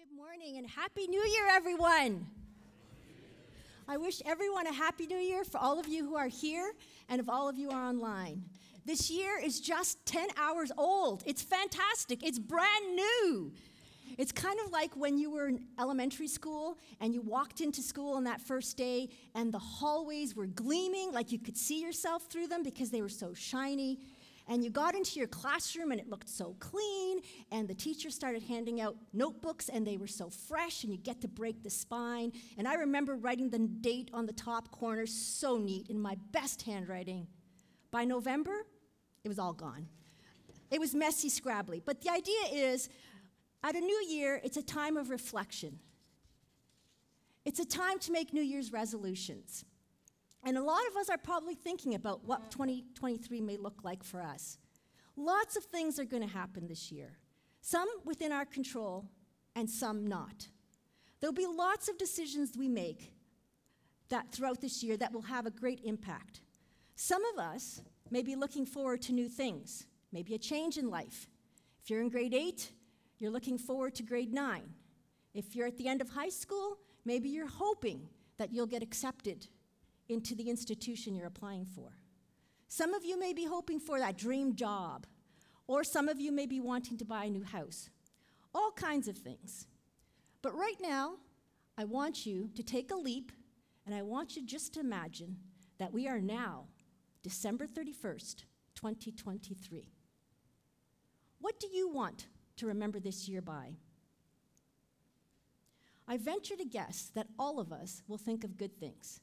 good morning and Happy New Year, everyone. I wish everyone a Happy New Year for all of you who are here and if all of you are online. This year is just 10 hours old. It's fantastic. It's brand new. It's kind of like when you were in elementary school and you walked into school on that first day and the hallways were gleaming, like you could see yourself through them because they were so shiny and you got into your classroom and it looked so clean, and the teacher started handing out notebooks and they were so fresh, and you get to break the spine. And I remember writing the date on the top corner, so neat, in my best handwriting. By November, it was all gone. It was messy, scrabbly. But the idea is at a new year, it's a time of reflection. It's a time to make New Year's resolutions. And a lot of us are probably thinking about what 2023 may look like for us. Lots of things are going to happen this year, some within our control and some not. There'll be lots of decisions we make that throughout this year that will have a great impact. Some of us may be looking forward to new things, maybe a change in life. If you're in grade 8, you're looking forward to grade 9. If you're at the end of high school, maybe you're hoping that you'll get accepted into the institution you're applying for. Some of you may be hoping for that dream job, or some of you may be wanting to buy a new house. All kinds of things. But right now, I want you to take a leap, and I want you just to imagine that we are now December 31st, 2023. What do you want to remember this year by? I venture to guess that all of us will think of good things.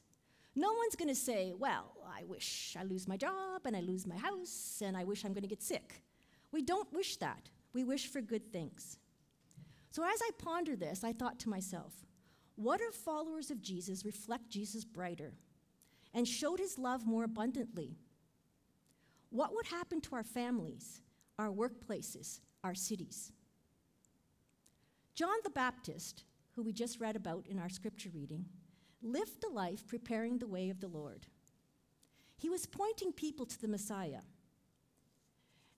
No one's going to say, Well, I wish I lose my job and I lose my house and I wish I'm going to get sick. We don't wish that. We wish for good things. So as I ponder this, I thought to myself, what if followers of Jesus reflect Jesus brighter and showed his love more abundantly? What would happen to our families, our workplaces, our cities? John the Baptist, who we just read about in our scripture reading, lived a life preparing the way of the Lord. He was pointing people to the Messiah.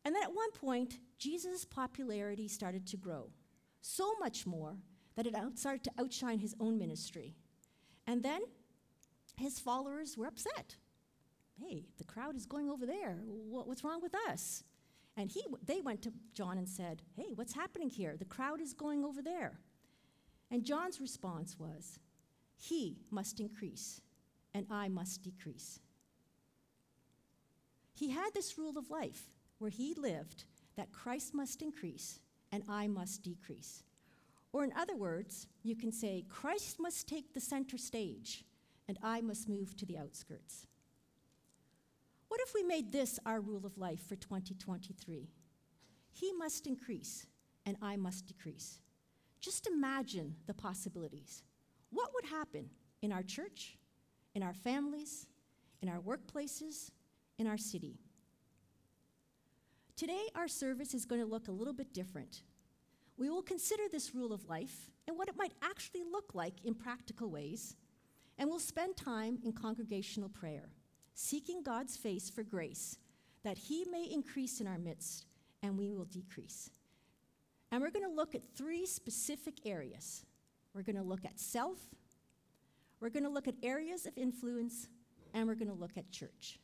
And then at one point, Jesus' popularity started to grow, so much more that it started to outshine his own ministry. And then his followers were upset. Hey, the crowd is going over there. What's wrong with us? And he, they went to John and said, Hey, what's happening here? The crowd is going over there. And John's response was, he must increase, and I must decrease. He had this rule of life where he lived that Christ must increase and I must decrease. Or, in other words, you can say, Christ must take the center stage and I must move to the outskirts. What if we made this our rule of life for 2023? He must increase and I must decrease. Just imagine the possibilities what would happen in our church, in our families, in our workplaces, in our city? Today, our service is going to look a little bit different. We will consider this rule of life and what it might actually look like in practical ways, and we'll spend time in congregational prayer, seeking God's face for grace, that He may increase in our midst and we will decrease. And we're going to look at three specific areas we're going to look at self, we're going to look at areas of influence, and we're going to look at church.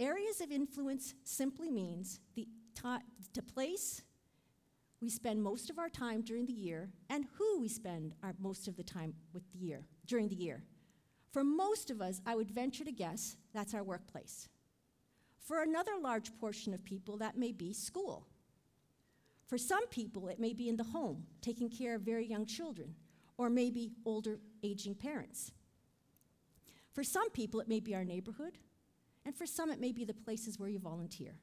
Areas of influence simply means the, the place we spend most of our time during the year and who we spend our most of the time with the year during the year. For most of us, I would venture to guess that's our workplace. For another large portion of people, that may be school. For some people, it may be in the home, taking care of very young children, or maybe older, aging parents. For some people, it may be our neighborhood, and for some, it may be the places where you volunteer.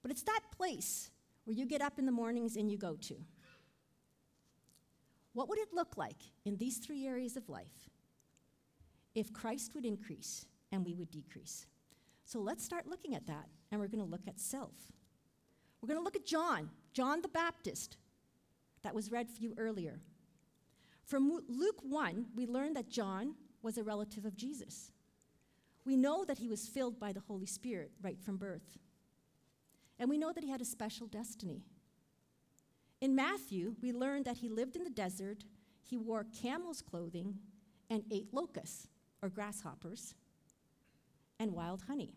But it's that place where you get up in the mornings and you go to. What would it look like in these three areas of life if Christ would increase and we would decrease? So let's start looking at that, and we're going to look at self. We're going to look at John, John the Baptist, that was read for you earlier. From Luke 1, we learn that John was a relative of Jesus. We know that he was filled by the Holy Spirit right from birth. And we know that he had a special destiny. In Matthew, we learn that he lived in the desert, he wore camel's clothing, and ate locusts, or grasshoppers, and wild honey.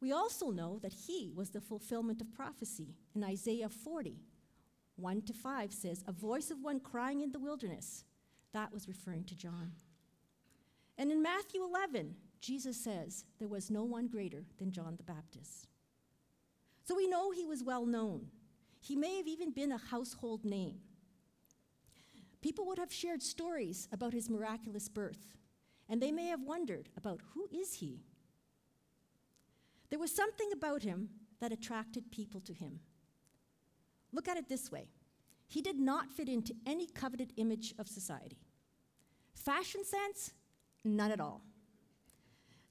We also know that he was the fulfillment of prophecy. In Isaiah 40, 1 to 5 says, A voice of one crying in the wilderness. That was referring to John. And in Matthew 11, Jesus says, There was no one greater than John the Baptist. So we know he was well known. He may have even been a household name. People would have shared stories about his miraculous birth, and they may have wondered about who is he? There was something about him that attracted people to him. Look at it this way he did not fit into any coveted image of society. Fashion sense, none at all.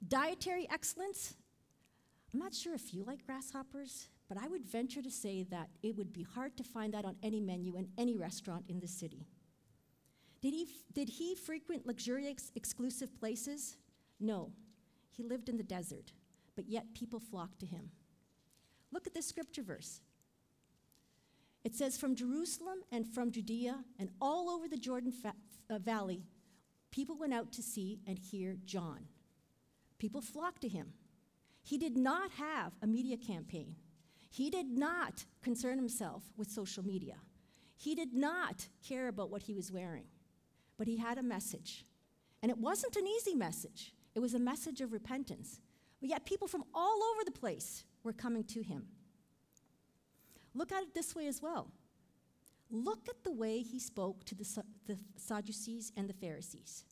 Dietary excellence, I'm not sure if you like grasshoppers, but I would venture to say that it would be hard to find that on any menu in any restaurant in the city. Did he, did he frequent luxurious, exclusive places? No. He lived in the desert but yet people flocked to him. Look at this scripture verse. It says, From Jerusalem and from Judea and all over the Jordan fa- uh, Valley, people went out to see and hear John. People flocked to him. He did not have a media campaign. He did not concern himself with social media. He did not care about what he was wearing. But he had a message. And it wasn't an easy message, it was a message of repentance. But yet, people from all over the place were coming to him. Look at it this way as well. Look at the way he spoke to the, the Sadducees and the Pharisees.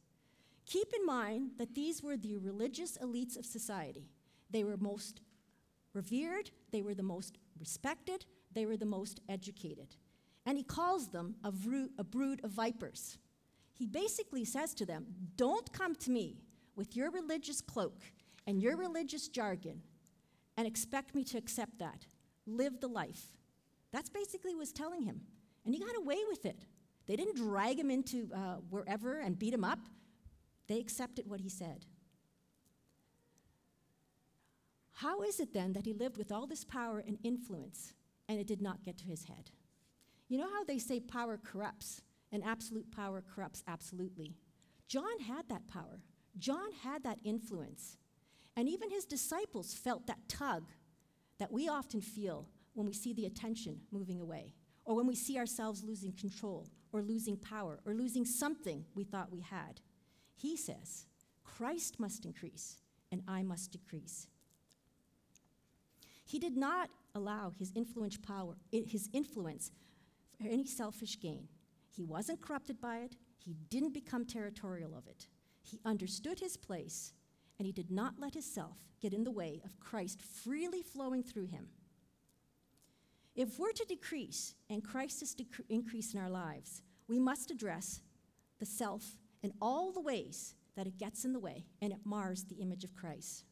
Keep in mind that these were the religious elites of society. They were most revered, they were the most respected, they were the most educated. And he calls them a, a brood of vipers. He basically says to them, Don't come to me with your religious cloak and your religious jargon and expect me to accept that. Live the life. That's basically what was telling him. And he got away with it. They didn't drag him into uh, wherever and beat him up, they accepted what he said. How is it then that he lived with all this power and influence and it did not get to his head? You know how they say power corrupts and absolute power corrupts absolutely? John had that power, John had that influence. And even his disciples felt that tug that we often feel when we see the attention moving away, or when we see ourselves losing control, or losing power, or losing something we thought we had. He says, Christ must increase, and I must decrease. He did not allow his influence power, eh, his influence for any selfish gain. He wasn't corrupted by it. He didn't become territorial of it. He understood his place and he did not let his self get in the way of Christ freely flowing through him. If we're to decrease and Christ is to increase in our lives, we must address the self in all the ways that it gets in the way and it mars the image of Christ.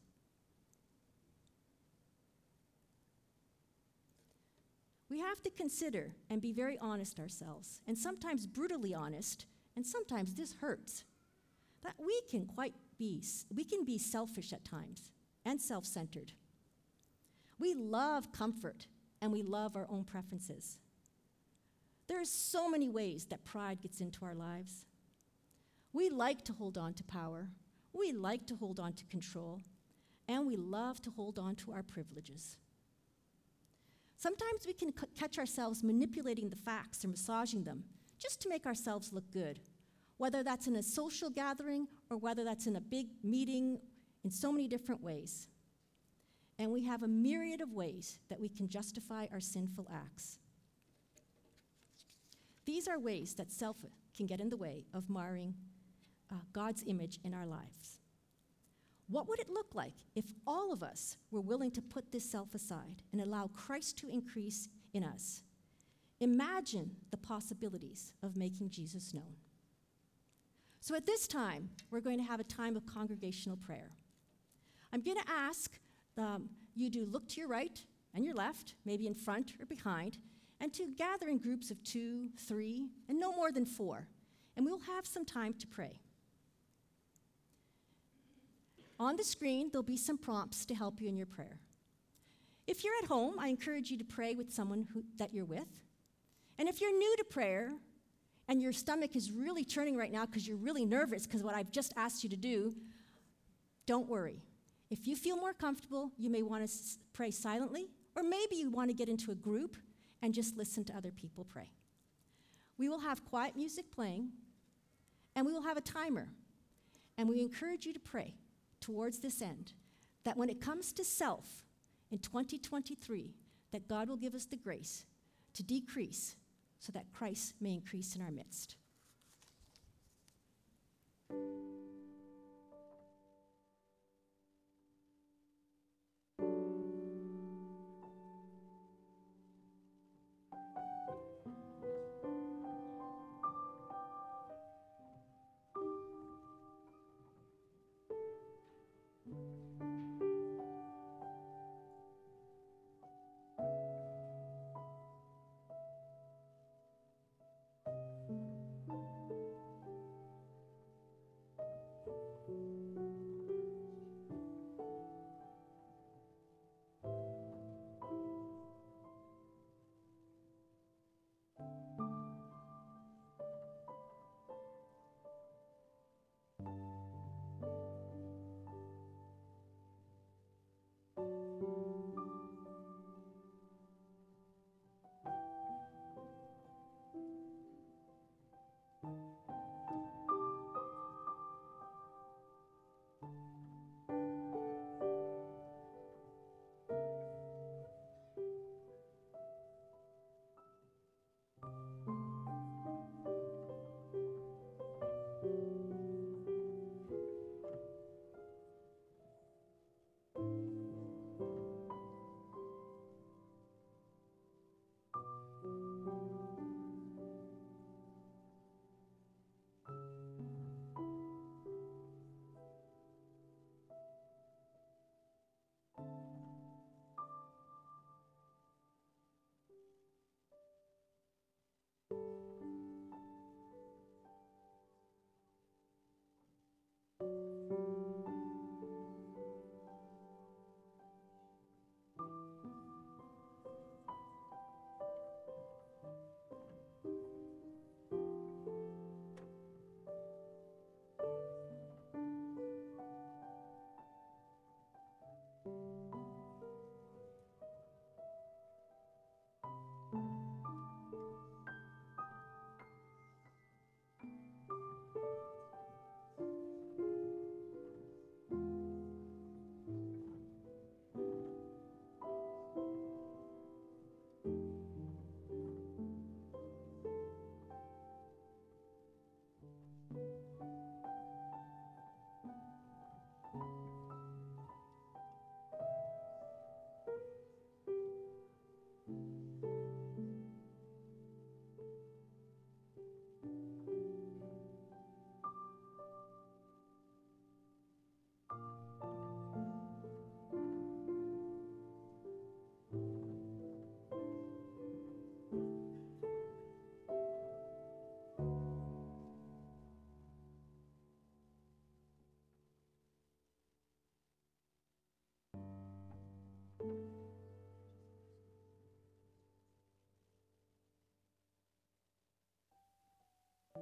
We have to consider and be very honest ourselves, and sometimes brutally honest, and sometimes this hurts, that we can quite be, we can be selfish at times and self centered. We love comfort and we love our own preferences. There are so many ways that pride gets into our lives. We like to hold on to power, we like to hold on to control, and we love to hold on to our privileges. Sometimes we can c- catch ourselves manipulating the facts or massaging them just to make ourselves look good whether that's in a social gathering or whether that's in a big meeting in so many different ways. And we have a myriad of ways that we can justify our sinful acts. These are ways that self can get in the way of marring uh, God's image in our lives. What would it look like if all of us were willing to put this self aside and allow Christ to increase in us? Imagine the possibilities of making Jesus known. So at this time, we're going to have a time of congregational prayer. I'm going to ask um, you to look to your right and your left, maybe in front or behind, and to gather in groups of two, three, and no more than four. And we'll have some time to pray. On the screen, there'll be some prompts to help you in your prayer. If you're at home, I encourage you to pray with someone who, that you're with. And if you're new to prayer and your stomach is really churning right now because you're really nervous because what I've just asked you to do, don't worry. If you feel more comfortable, you may want to s- pray silently, or maybe you want to get into a group and just listen to other people pray. We will have quiet music playing, and we will have a timer. And we encourage you to pray towards this end that when it comes to self in 2023, that God will give us the grace to decrease so that Christ may increase in our midst.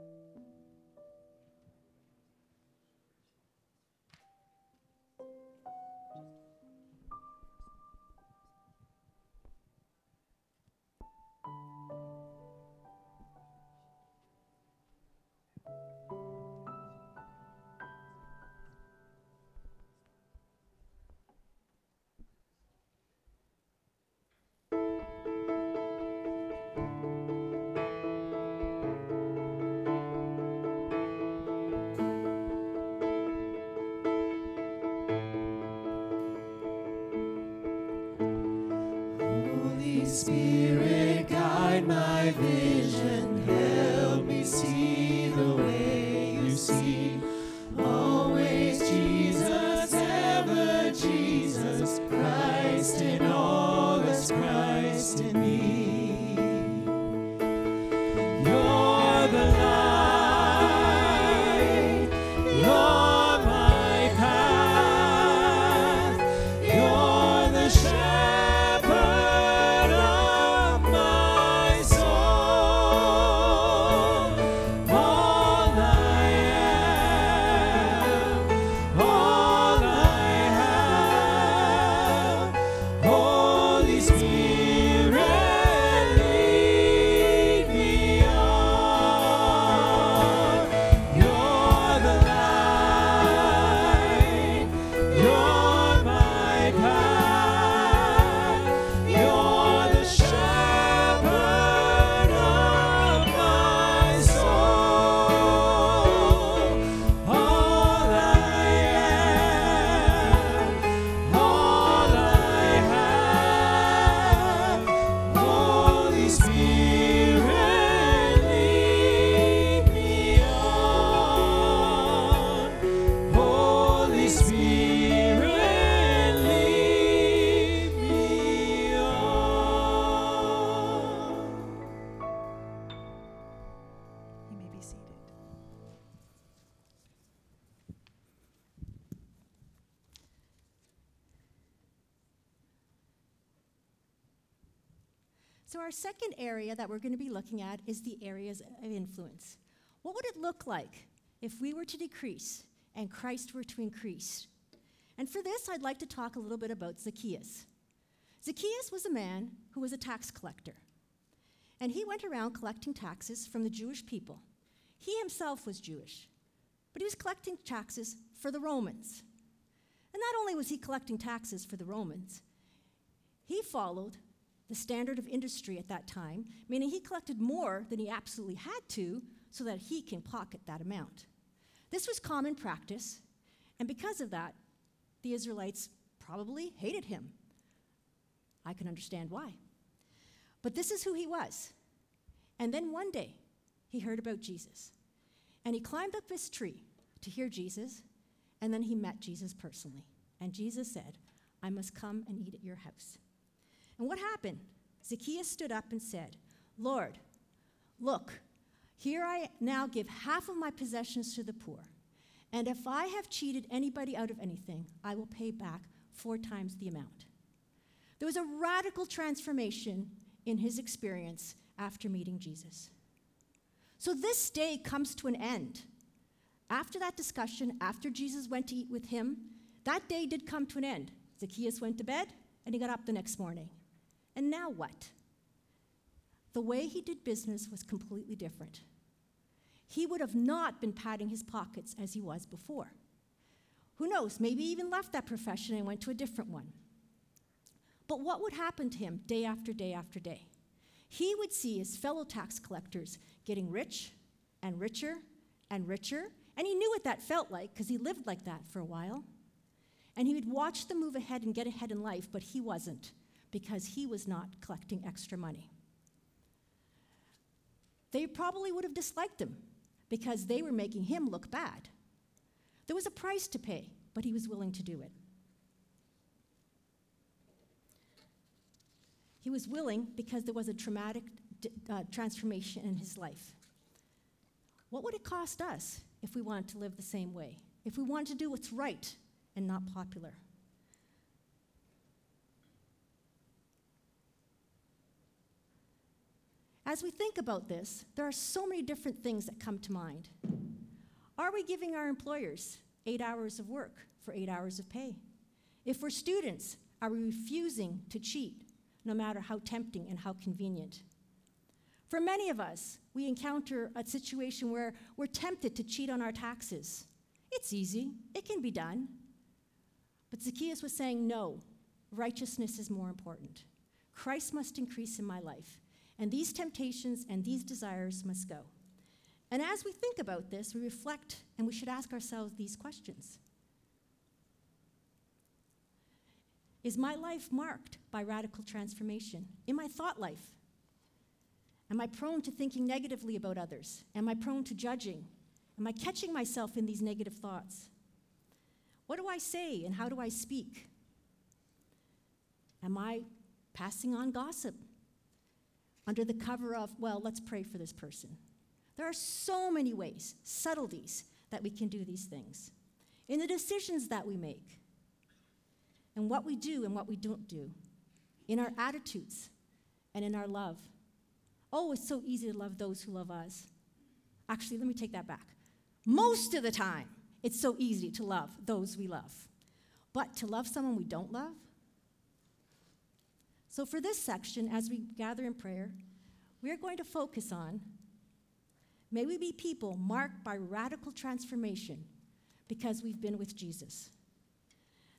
Holy Spirit, So, our second area that we're going to be looking at is the areas of influence. What would it look like if we were to decrease and Christ were to increase? And for this, I'd like to talk a little bit about Zacchaeus. Zacchaeus was a man who was a tax collector, and he went around collecting taxes from the Jewish people. He himself was Jewish, but he was collecting taxes for the Romans. And not only was he collecting taxes for the Romans, he followed the standard of industry at that time, meaning he collected more than he absolutely had to so that he can pocket that amount. This was common practice, and because of that, the Israelites probably hated him. I can understand why. But this is who he was. And then one day, he heard about Jesus. And he climbed up this tree to hear Jesus, and then he met Jesus personally. And Jesus said, I must come and eat at your house. And what happened? Zacchaeus stood up and said, Lord, look, here I now give half of my possessions to the poor. And if I have cheated anybody out of anything, I will pay back four times the amount. There was a radical transformation in his experience after meeting Jesus. So this day comes to an end. After that discussion, after Jesus went to eat with him, that day did come to an end. Zacchaeus went to bed and he got up the next morning. And now what? The way he did business was completely different. He would have not been padding his pockets as he was before. Who knows, maybe even left that profession and went to a different one. But what would happen to him day after day after day? He would see his fellow tax collectors getting rich and richer and richer, and he knew what that felt like because he lived like that for a while. And he would watch them move ahead and get ahead in life, but he wasn't because he was not collecting extra money. They probably would have disliked him because they were making him look bad. There was a price to pay, but he was willing to do it. He was willing because there was a traumatic uh, transformation in his life. What would it cost us if we wanted to live the same way? If we wanted to do what's right and not popular? As we think about this, there are so many different things that come to mind. Are we giving our employers eight hours of work for eight hours of pay? If we're students, are we refusing to cheat, no matter how tempting and how convenient? For many of us, we encounter a situation where we're tempted to cheat on our taxes. It's easy, it can be done. But Zacchaeus was saying, no, righteousness is more important. Christ must increase in my life. And these temptations and these desires must go. And as we think about this, we reflect and we should ask ourselves these questions Is my life marked by radical transformation? In my thought life? Am I prone to thinking negatively about others? Am I prone to judging? Am I catching myself in these negative thoughts? What do I say and how do I speak? Am I passing on gossip? Under the cover of, well, let's pray for this person. There are so many ways, subtleties, that we can do these things. In the decisions that we make, and what we do and what we don't do, in our attitudes, and in our love. Oh, it's so easy to love those who love us. Actually, let me take that back. Most of the time, it's so easy to love those we love. But to love someone we don't love, so, for this section, as we gather in prayer, we are going to focus on may we be people marked by radical transformation because we've been with Jesus.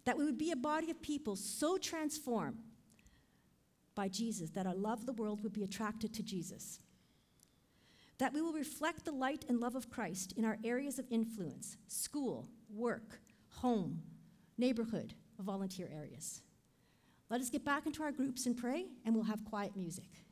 That we would be a body of people so transformed by Jesus that our love of the world would be attracted to Jesus. That we will reflect the light and love of Christ in our areas of influence school, work, home, neighborhood, volunteer areas. Let us get back into our groups and pray, and we'll have quiet music.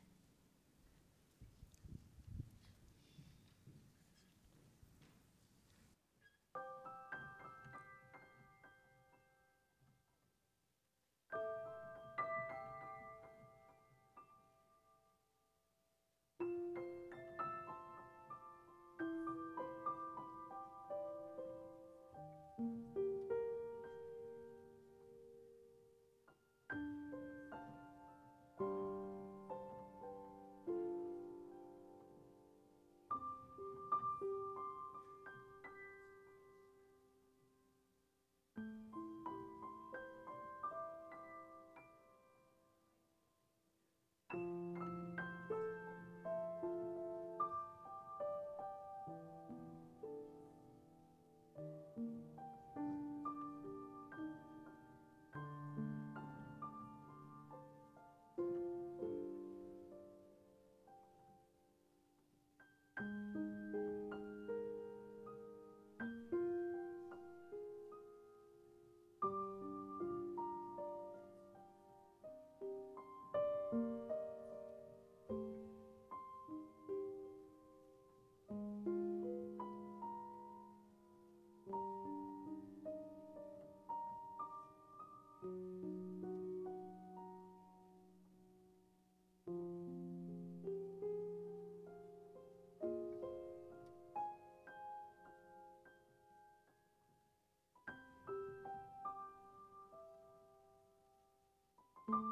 Thank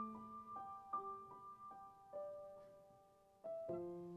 you.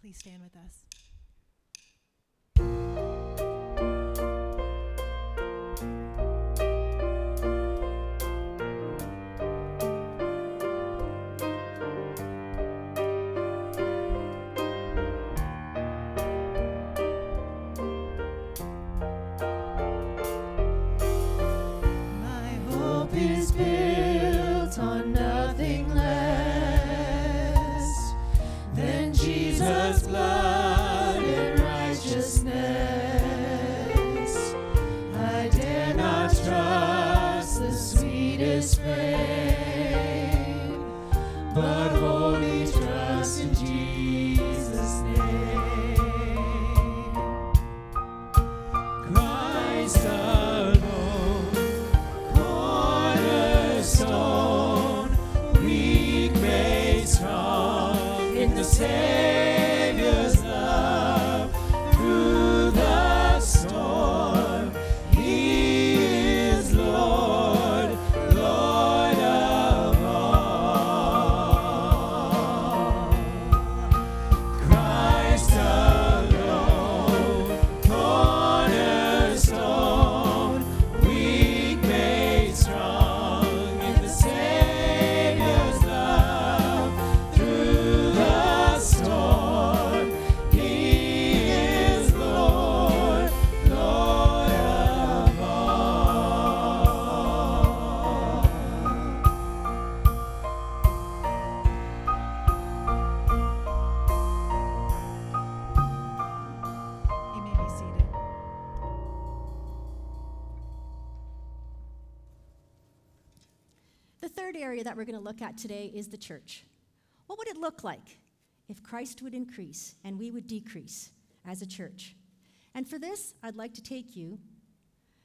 Please stand with us. My look at today is the church. What would it look like if Christ would increase and we would decrease as a church? And for this, I'd like to take you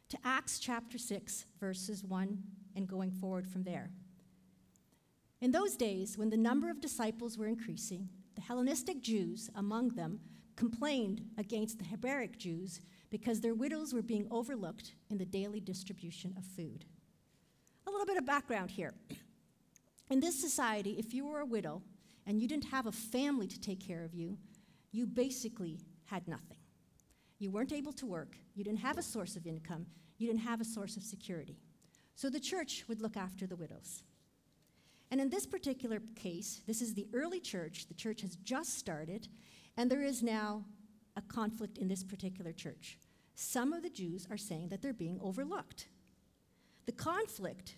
to Acts chapter 6, verses 1 and going forward from there. In those days, when the number of disciples were increasing, the Hellenistic Jews among them complained against the Hebraic Jews because their widows were being overlooked in the daily distribution of food. A little bit of background here. In this society, if you were a widow and you didn't have a family to take care of you, you basically had nothing. You weren't able to work, you didn't have a source of income, you didn't have a source of security. So the church would look after the widows. And in this particular case, this is the early church. The church has just started, and there is now a conflict in this particular church. Some of the Jews are saying that they're being overlooked. The conflict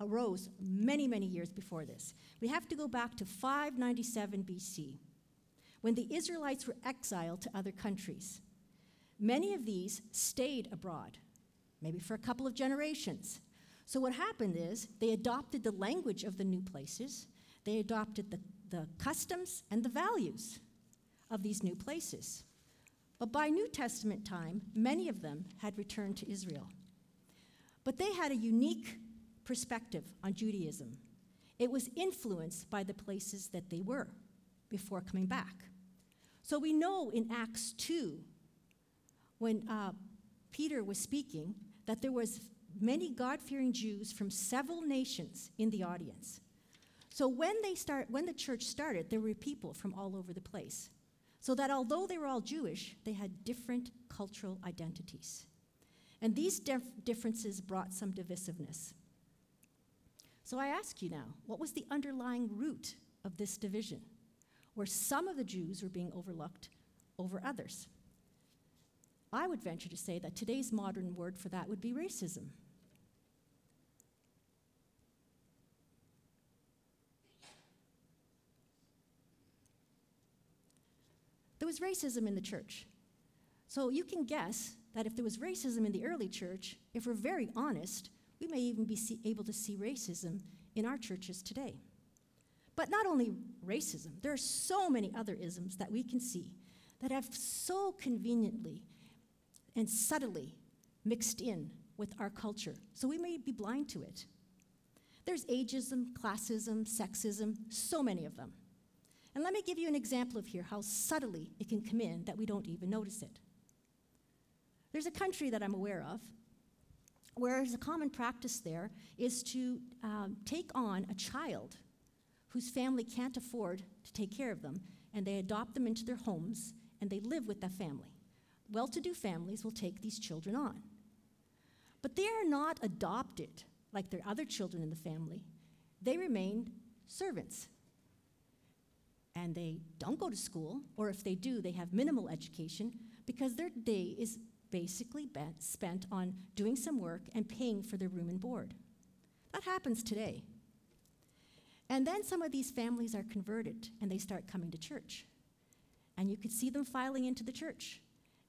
arose many, many years before this. We have to go back to 597 BC. when the Israelites were exiled to other countries. Many of these stayed abroad, maybe for a couple of generations. So, what happened is they adopted the language of the new places, they adopted the, the customs and the values of these new places. But by New Testament time, many of them had returned to Israel. But they had a unique perspective on Judaism. It was influenced by the places that they were before coming back. So we know in Acts 2, when uh, Peter was speaking, that there was many God-fearing Jews from several nations in the audience. So when they start, when the church started, there were people from all over the place. So that although they were all Jewish, they had different cultural identities. And these dif- differences brought some divisiveness. So I ask you now, what was the underlying root of this division, where some of the Jews were being overlooked over others? I would venture to say that today's modern word for that would be racism. There was racism in the church. So you can guess that if there was racism in the early church, if we're very honest, we may even be able to see racism in our churches today. But not only racism, there are so many other isms that we can see that have so conveniently and subtly mixed in with our culture. So we may be blind to it. There's ageism, classism, sexism, so many of them. And let me give you an example of here how subtly it can come in that we don't even notice it. There's a country that I'm aware of where a common practice there is to um, take on a child whose family can't afford to take care of them, and they adopt them into their homes and they live with that family. Well to do families will take these children on. But they are not adopted like their other children in the family, they remain servants and they don't go to school, or if they do, they have minimal education because their day is basically spent on doing some work and paying for their room and board. That happens today. And then some of these families are converted and they start coming to church. And you could see them filing into the church.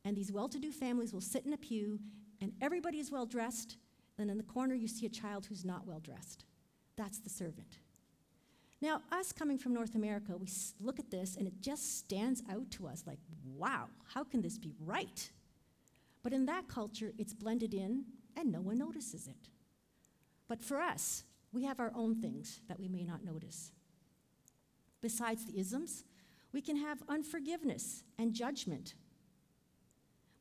And these well to do families will sit in a pew and everybody is well dressed. And in the corner, you see a child who's not well dressed. That's the servant. Now, us coming from North America, we look at this and it just stands out to us like, wow, how can this be right? But in that culture, it's blended in and no one notices it. But for us, we have our own things that we may not notice. Besides the isms, we can have unforgiveness and judgment.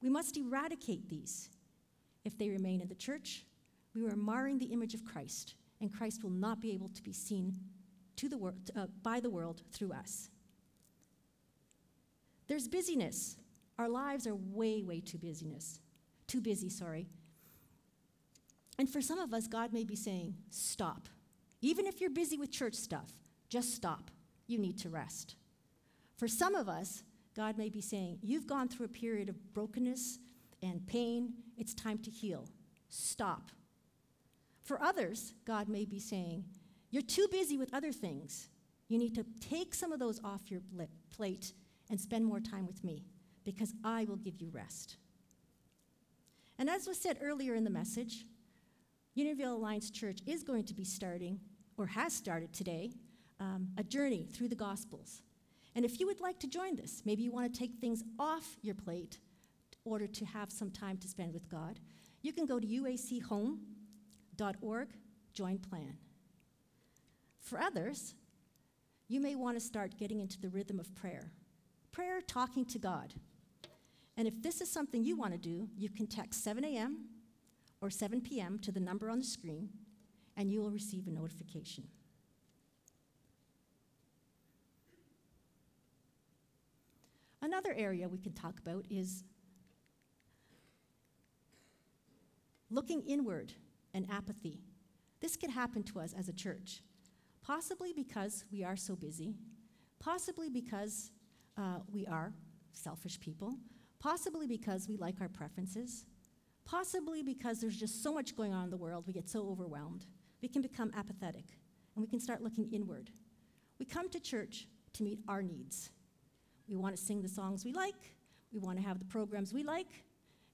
We must eradicate these. If they remain in the church, we are marring the image of Christ, and Christ will not be able to be seen to the wor- uh, by the world through us. There's busyness. Our lives are way, way too busyness. Too busy, sorry. And for some of us, God may be saying, stop. Even if you're busy with church stuff, just stop. You need to rest. For some of us, God may be saying, You've gone through a period of brokenness and pain. It's time to heal. Stop. For others, God may be saying, you're too busy with other things. You need to take some of those off your plate and spend more time with me because I will give you rest. And as was said earlier in the message, Unionville Alliance Church is going to be starting, or has started today, um, a journey through the Gospels. And if you would like to join this, maybe you want to take things off your plate in order to have some time to spend with God, you can go to uachome.org, join plan. For others, you may want to start getting into the rhythm of prayer. Prayer, talking to God. And if this is something you want to do, you can text 7 a.m. or 7 p.m. to the number on the screen, and you will receive a notification. Another area we can talk about is looking inward and apathy. This could happen to us as a church possibly because we are so busy, possibly because uh, we are selfish people, possibly because we like our preferences, possibly because there's just so much going on in the world, we get so overwhelmed. We can become apathetic and we can start looking inward. We come to church to meet our needs. We want to sing the songs we like. We want to have the programs we like.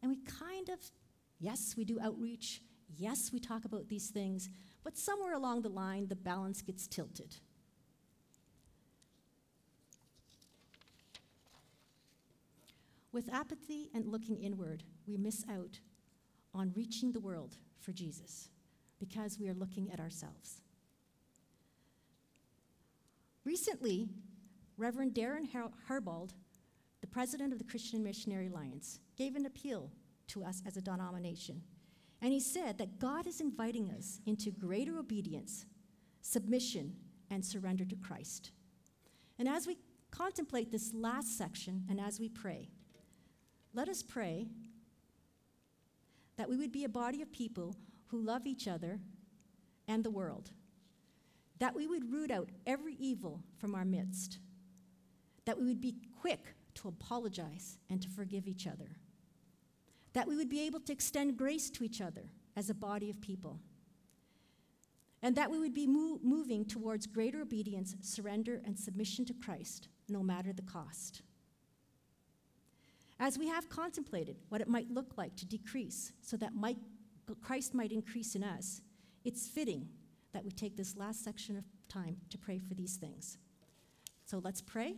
And we kind of, yes, we do outreach. Yes, we talk about these things. But somewhere along the line, the balance gets tilted. With apathy and looking inward, we miss out on reaching the world for Jesus because we are looking at ourselves. Recently, Reverend Darren Har- Harbald, the president of the Christian Missionary Alliance, gave an appeal to us as a denomination. And he said that God is inviting us into greater obedience, submission, and surrender to Christ. And as we contemplate this last section and as we pray, let us pray that we would be a body of people who love each other and the world, that we would root out every evil from our midst, that we would be quick to apologize and to forgive each other, that we would be able to extend grace to each other as a body of people, and that we would be mo- moving towards greater obedience, surrender, and submission to Christ, no matter the cost. As we have contemplated what it might look like to decrease so that might, Christ might increase in us, it's fitting that we take this last section of time to pray for these things. So let's pray.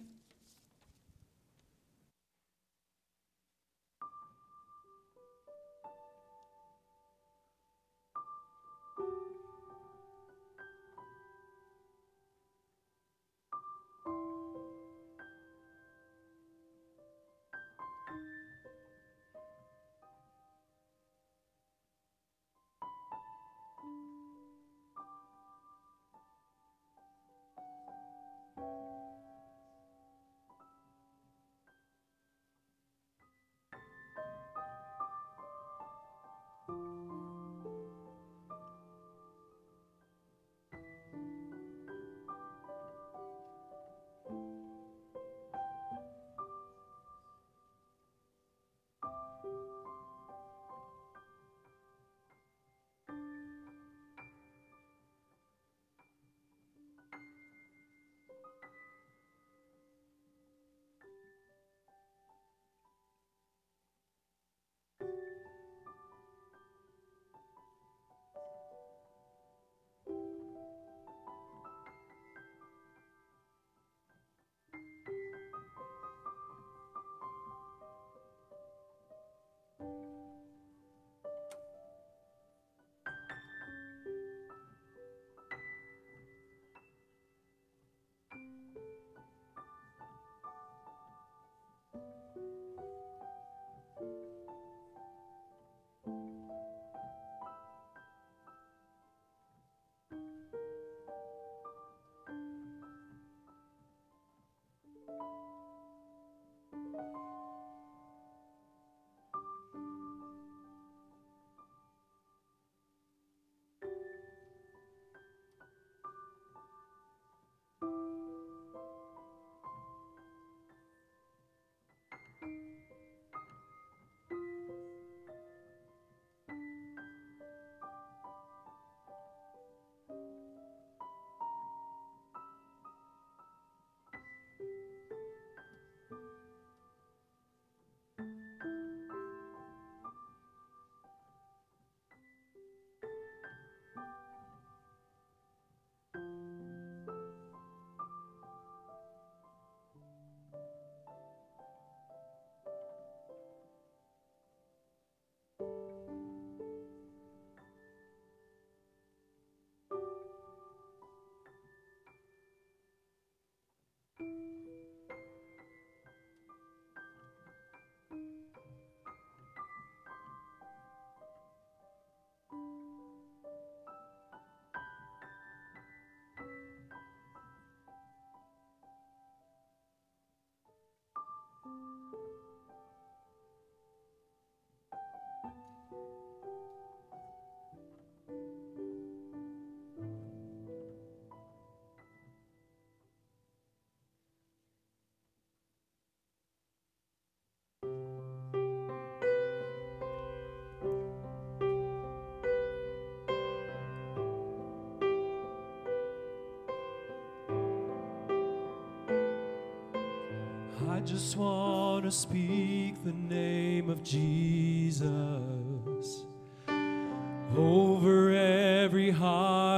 I just want to speak the name of Jesus.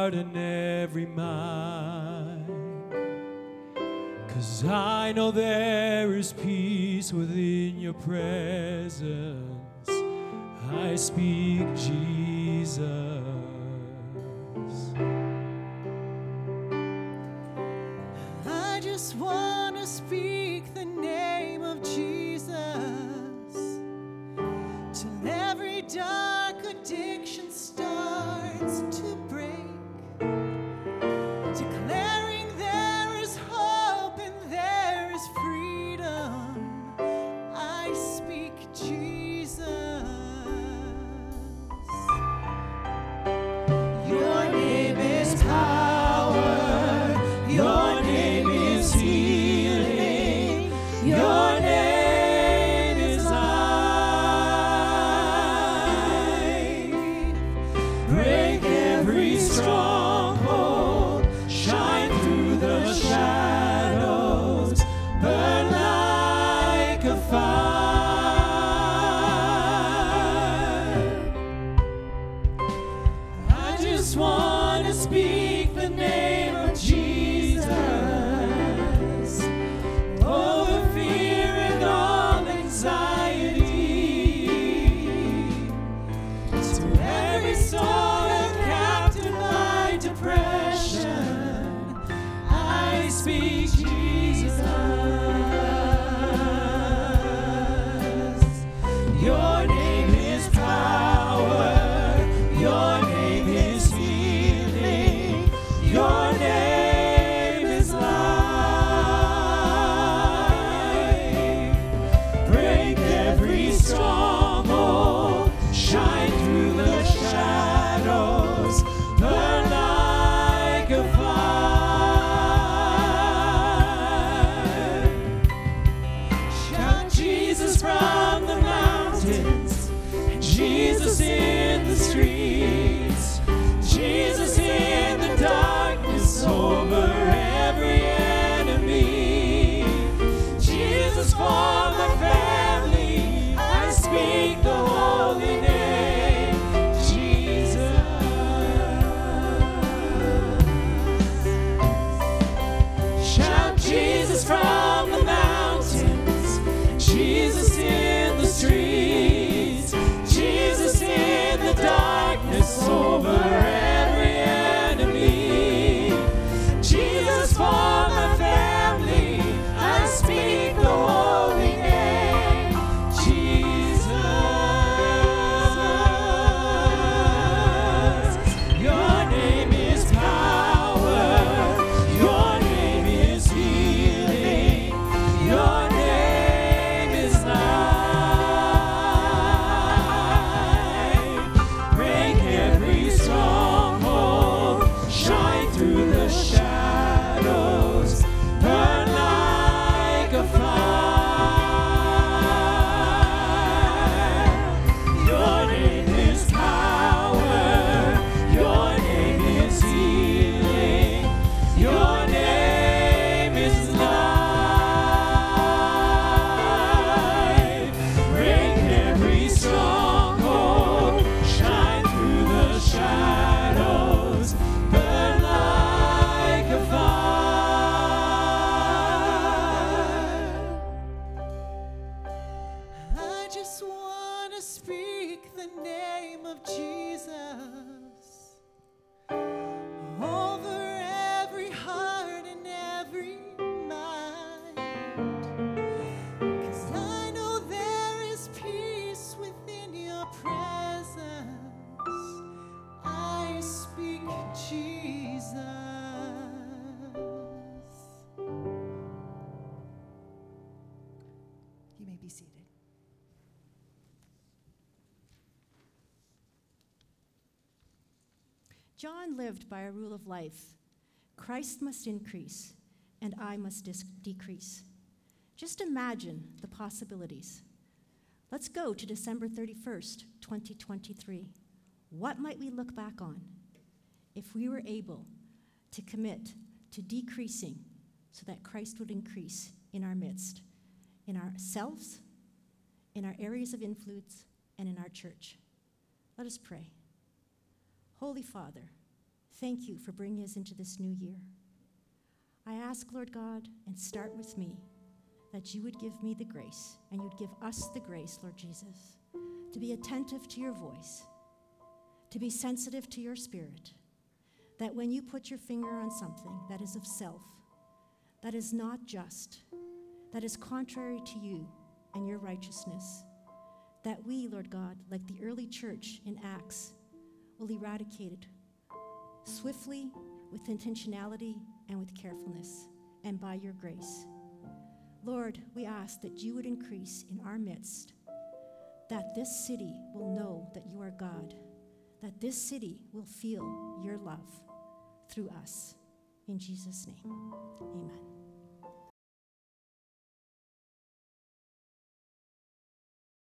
heart and every mind. Cause I know there is peace within your presence. I speak Jesus. John lived by a rule of life Christ must increase, and I must dis- decrease. Just imagine the possibilities. Let's go to December 31st, 2023. What might we look back on if we were able to commit to decreasing so that Christ would increase in our midst, in ourselves, in our areas of influence, and in our church? Let us pray. Holy Father, thank you for bringing us into this new year. I ask, Lord God, and start with me, that you would give me the grace, and you'd give us the grace, Lord Jesus, to be attentive to your voice, to be sensitive to your spirit, that when you put your finger on something that is of self, that is not just, that is contrary to you and your righteousness, that we, Lord God, like the early church in Acts, will eradicate it swiftly, with intentionality, and with carefulness, and by your grace. Lord, we ask that you would increase in our midst, that this city will know that you are God, that this city will feel your love through us. In Jesus' name, amen.